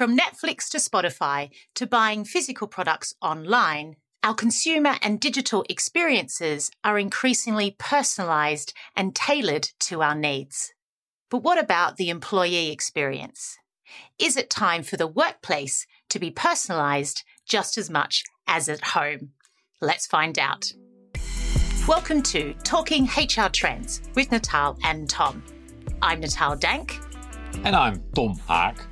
From Netflix to Spotify to buying physical products online, our consumer and digital experiences are increasingly personalized and tailored to our needs. But what about the employee experience? Is it time for the workplace to be personalized just as much as at home? Let's find out. Welcome to Talking HR Trends with Natal and Tom. I'm Natal Dank. And I'm Tom Haak.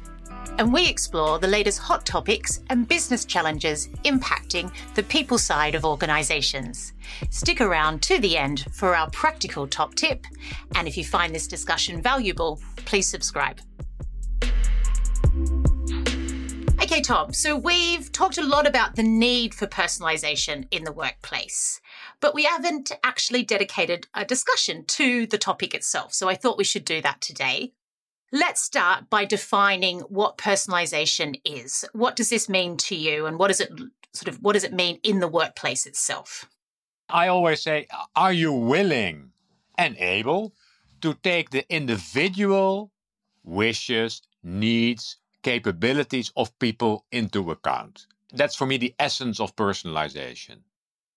And we explore the latest hot topics and business challenges impacting the people side of organizations. Stick around to the end for our practical top tip. And if you find this discussion valuable, please subscribe. Okay, Tom, so we've talked a lot about the need for personalization in the workplace, but we haven't actually dedicated a discussion to the topic itself. So I thought we should do that today. Let's start by defining what personalization is. What does this mean to you and what does it sort of what does it mean in the workplace itself? I always say, are you willing and able to take the individual wishes, needs, capabilities of people into account. That's for me the essence of personalization.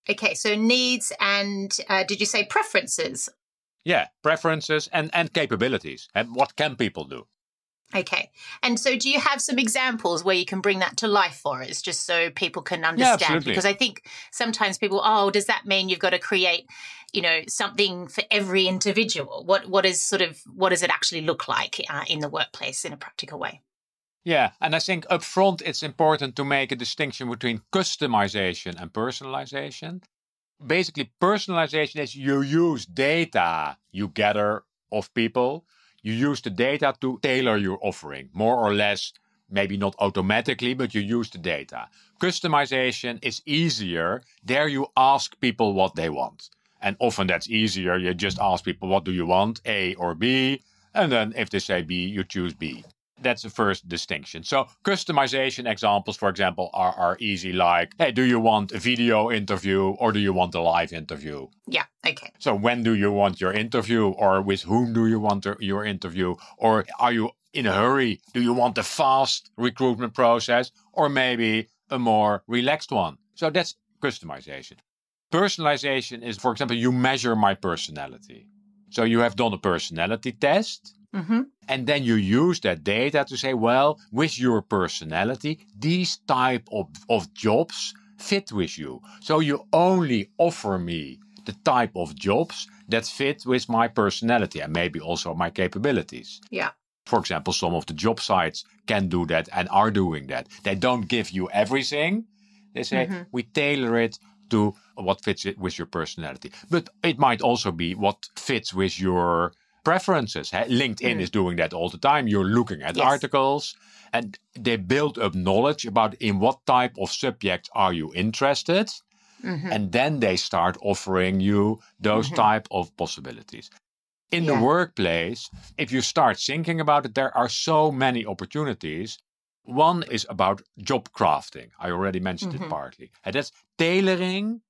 Okay, so needs and uh, did you say preferences? Yeah, preferences and, and capabilities. And what can people do? Okay. And so do you have some examples where you can bring that to life for us just so people can understand? Yeah, because I think sometimes people, oh, does that mean you've got to create, you know, something for every individual? What what is sort of what does it actually look like uh, in the workplace in a practical way? Yeah, and I think up front it's important to make a distinction between customization and personalization. Basically, personalization is you use data you gather of people, you use the data to tailor your offering, more or less, maybe not automatically, but you use the data. Customization is easier. There you ask people what they want. And often that's easier. You just ask people, what do you want, A or B? And then if they say B, you choose B that's the first distinction. So customization examples, for example, are, are easy like, hey, do you want a video interview or do you want a live interview? Yeah, okay. So when do you want your interview or with whom do you want your interview? Or are you in a hurry? Do you want a fast recruitment process or maybe a more relaxed one? So that's customization. Personalization is, for example, you measure my personality. So you have done a personality test Mm-hmm. And then you use that data to say, well, with your personality, these type of, of jobs fit with you. So you only offer me the type of jobs that fit with my personality and maybe also my capabilities. Yeah. For example, some of the job sites can do that and are doing that. They don't give you everything. They say, mm-hmm. we tailor it to what fits it with your personality. But it might also be what fits with your preferences. LinkedIn mm. is doing that all the time. You're looking at yes. articles and they build up knowledge about in what type of subject are you interested. Mm-hmm. And then they start offering you those mm-hmm. type of possibilities. In yeah. the workplace, if you start thinking about it, there are so many opportunities. One is about job crafting. I already mentioned mm-hmm. it partly. And that's tailoring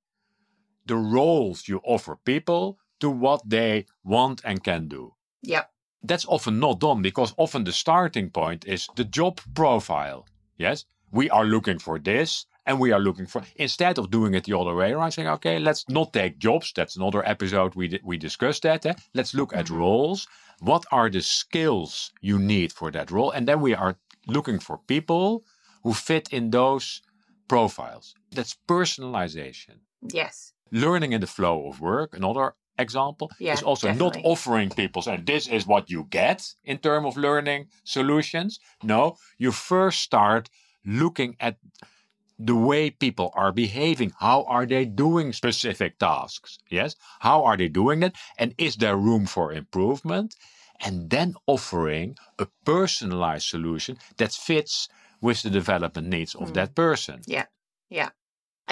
the roles you offer people to what they want and can do. Yeah. That's often not done because often the starting point is the job profile. Yes, we are looking for this and we are looking for instead of doing it the other way around saying okay let's not take jobs that's another episode we we discussed that eh? let's look at mm-hmm. roles what are the skills you need for that role and then we are looking for people who fit in those profiles that's personalization yes learning in the flow of work another example yeah, is also definitely. not offering people saying this is what you get in terms of learning solutions. No, you first start looking at the way people are behaving. How are they doing specific tasks? Yes. How are they doing it? And is there room for improvement? And then offering a personalized solution that fits with the development needs of mm. that person. Yeah. Yeah.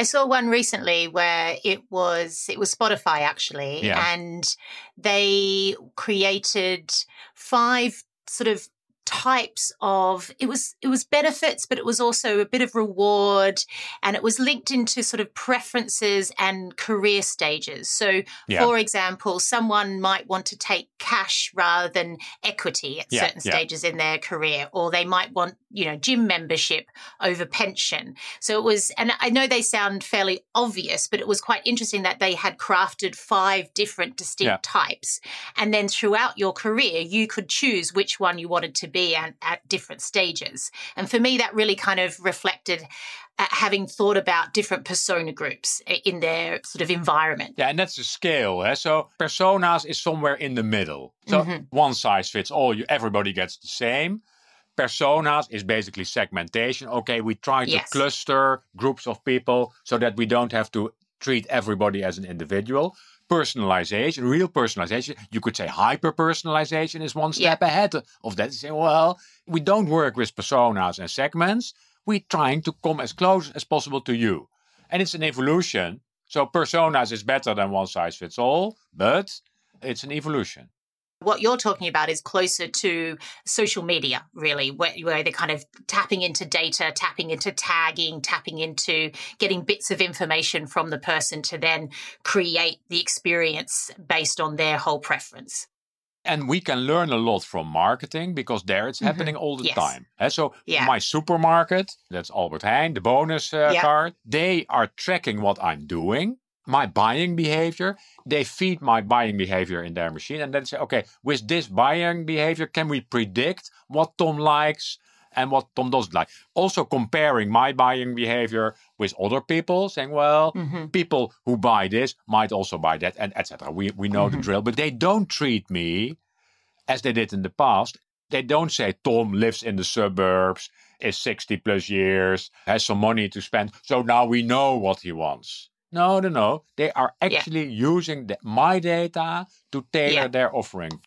I saw one recently where it was it was Spotify actually, yeah. and they created five sort of types of it was it was benefits but it was also a bit of reward and it was linked into sort of preferences and career stages. So yeah. for example someone might want to take cash rather than equity at yeah, certain yeah. stages in their career or they might want you know gym membership over pension. So it was and i know they sound fairly obvious but it was quite interesting that they had crafted five different distinct types. And then throughout your career you could choose which one you wanted to be at, at different stages. And for me, that really kind of reflected uh, having thought about different persona groups in their sort of environment. Yeah, and that's the scale. Eh? So personas is somewhere in the middle. So mm-hmm. one size fits all. You everybody gets the same. Personas is basically segmentation. Okay, we try to yes. cluster groups of people so that we don't have to treat everybody as an individual personalization, real personalization. You could say hyper personalization is one step yeah. ahead of that. Say, well, we don't work with personas and segments. We're trying to come as close as possible to you. And it's an evolution. So personas is better than one size fits all, but it's an evolution. What you're talking about is closer to social media, really, where, where, they're kind of tapping into data, tapping into tagging, tapping into getting bits of information from the person to then create the experience based on their whole preference. And we can learn a lot from marketing because there it's mm-hmm. happening all the yes. time. And so yeah. my supermarket, that's Albert Heijn, the bonus uh, yeah. card, they are tracking what I'm doing my buying behavior. They feed my buying behavior in their machine and then say, okay, with this buying behavior, can we predict what Tom likes and what Tom doesn't like? Also comparing my buying behavior with other people, saying, well, mm-hmm. people who buy this might also buy that, and etc. We we know mm-hmm. the drill, but they don't treat me as they did in the past. They don't say Tom lives in the suburbs, is 60 plus years, has some money to spend. So now we know what he wants. No, no, no. They are actually yeah. using the, my data to tailor yeah. their offering.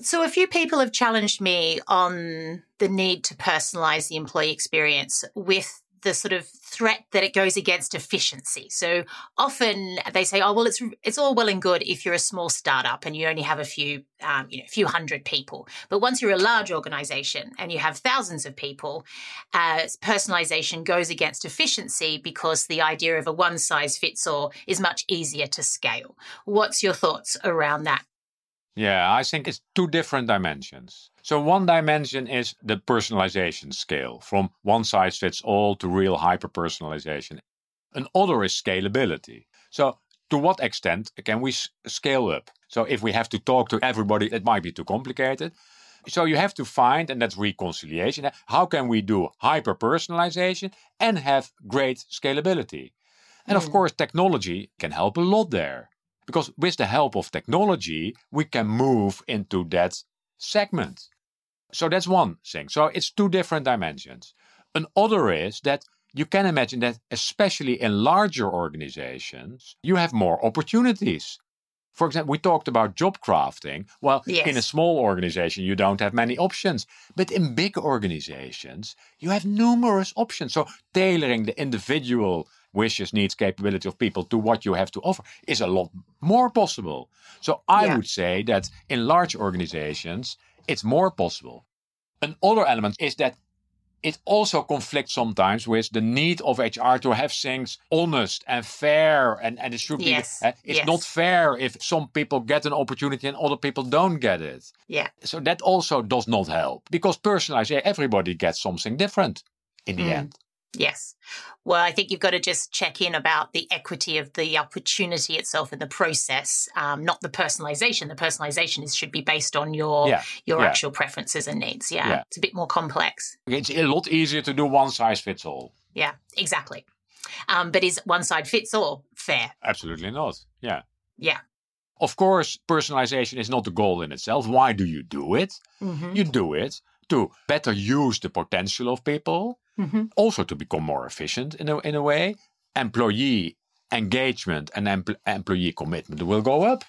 So, a few people have challenged me on the need to personalize the employee experience with the sort of threat that it goes against efficiency. So often they say, "Oh, well, it's it's all well and good if you're a small startup and you only have a few, um, you know, a few hundred people. But once you're a large organization and you have thousands of people, uh, personalization goes against efficiency because the idea of a one size fits all is much easier to scale. What's your thoughts around that? Yeah, I think it's two different dimensions. So, one dimension is the personalization scale from one size fits all to real hyper personalization. Another is scalability. So, to what extent can we scale up? So, if we have to talk to everybody, it might be too complicated. So, you have to find, and that's reconciliation, how can we do hyper personalization and have great scalability? And of hmm. course, technology can help a lot there. Because with the help of technology, we can move into that segment. So that's one thing. So it's two different dimensions. Another is that you can imagine that, especially in larger organizations, you have more opportunities. For example, we talked about job crafting. Well, yes. in a small organization, you don't have many options. But in big organizations, you have numerous options. So tailoring the individual wishes, needs, capability of people to what you have to offer is a lot more possible. So I yeah. would say that in large organizations, it's more possible. Another element is that it also conflicts sometimes with the need of HR to have things honest and fair, and, and it should be. Yes. Uh, it's yes. not fair if some people get an opportunity and other people don't get it. Yeah. So that also does not help because personalized, everybody gets something different in the mm. end. Yes. Well, I think you've got to just check in about the equity of the opportunity itself in the process, um, not the personalization. The personalization is, should be based on your yeah. your yeah. actual preferences and needs. Yeah. yeah. It's a bit more complex. It's a lot easier to do one size fits all. Yeah, exactly. Um, but is one size fits all fair? Absolutely not. Yeah. Yeah. Of course, personalization is not the goal in itself. Why do you do it? Mm-hmm. You do it to better use the potential of people Mm-hmm. Also, to become more efficient in a, in a way, employee engagement and em- employee commitment will go up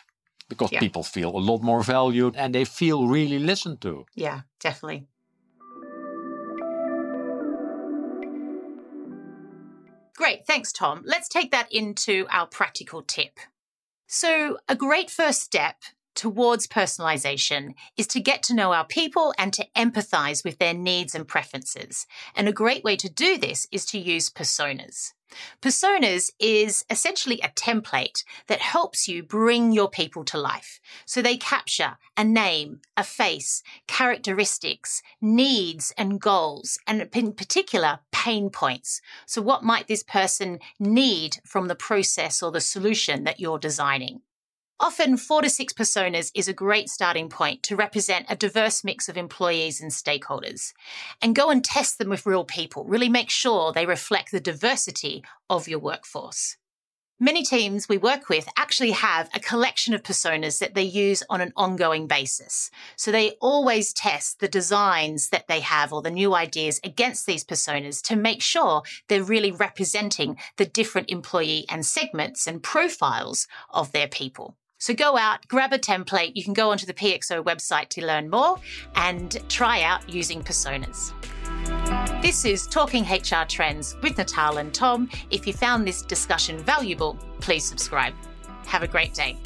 because yeah. people feel a lot more valued and they feel really listened to. Yeah, definitely. Great, thanks, Tom. Let's take that into our practical tip. So, a great first step towards personalization is to get to know our people and to empathize with their needs and preferences. And a great way to do this is to use personas. Personas is essentially a template that helps you bring your people to life. So they capture a name, a face, characteristics, needs and goals, and in particular, pain points. So what might this person need from the process or the solution that you're designing? Often, four to six personas is a great starting point to represent a diverse mix of employees and stakeholders. And go and test them with real people. Really make sure they reflect the diversity of your workforce. Many teams we work with actually have a collection of personas that they use on an ongoing basis. So they always test the designs that they have or the new ideas against these personas to make sure they're really representing the different employee and segments and profiles of their people. So go out, grab a template. You can go onto the PXO website to learn more and try out using personas. This is Talking HR Trends with Natal and Tom. If you found this discussion valuable, please subscribe. Have a great day.